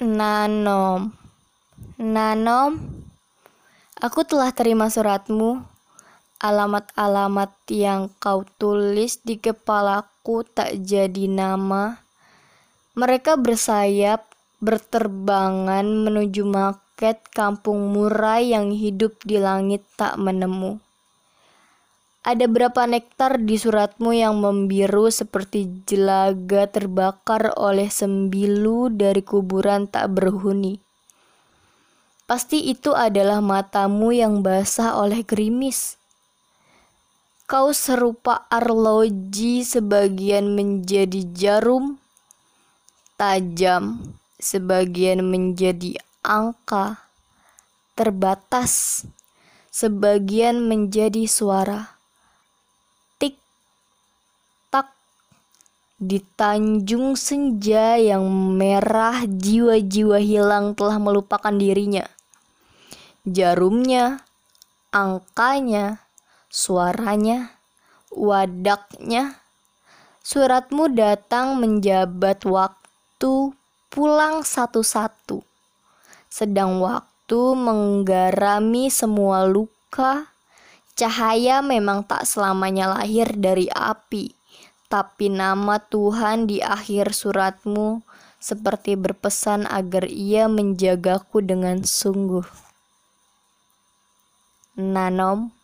Nanom. Nanom Aku telah terima suratmu. Alamat-alamat yang kau tulis di kepalaku tak jadi nama. Mereka bersayap berterbangan menuju market kampung murai yang hidup di langit tak menemu ada berapa nektar di suratmu yang membiru seperti jelaga terbakar oleh sembilu dari kuburan tak berhuni? Pasti itu adalah matamu yang basah oleh gerimis. Kau serupa arloji sebagian menjadi jarum, tajam, sebagian menjadi angka, terbatas, sebagian menjadi suara Di Tanjung Senja yang merah, jiwa-jiwa hilang telah melupakan dirinya. Jarumnya, angkanya, suaranya, wadaknya. Suratmu datang menjabat waktu pulang satu-satu. Sedang waktu menggarami semua luka. Cahaya memang tak selamanya lahir dari api tapi nama Tuhan di akhir suratmu seperti berpesan agar ia menjagaku dengan sungguh. Nanom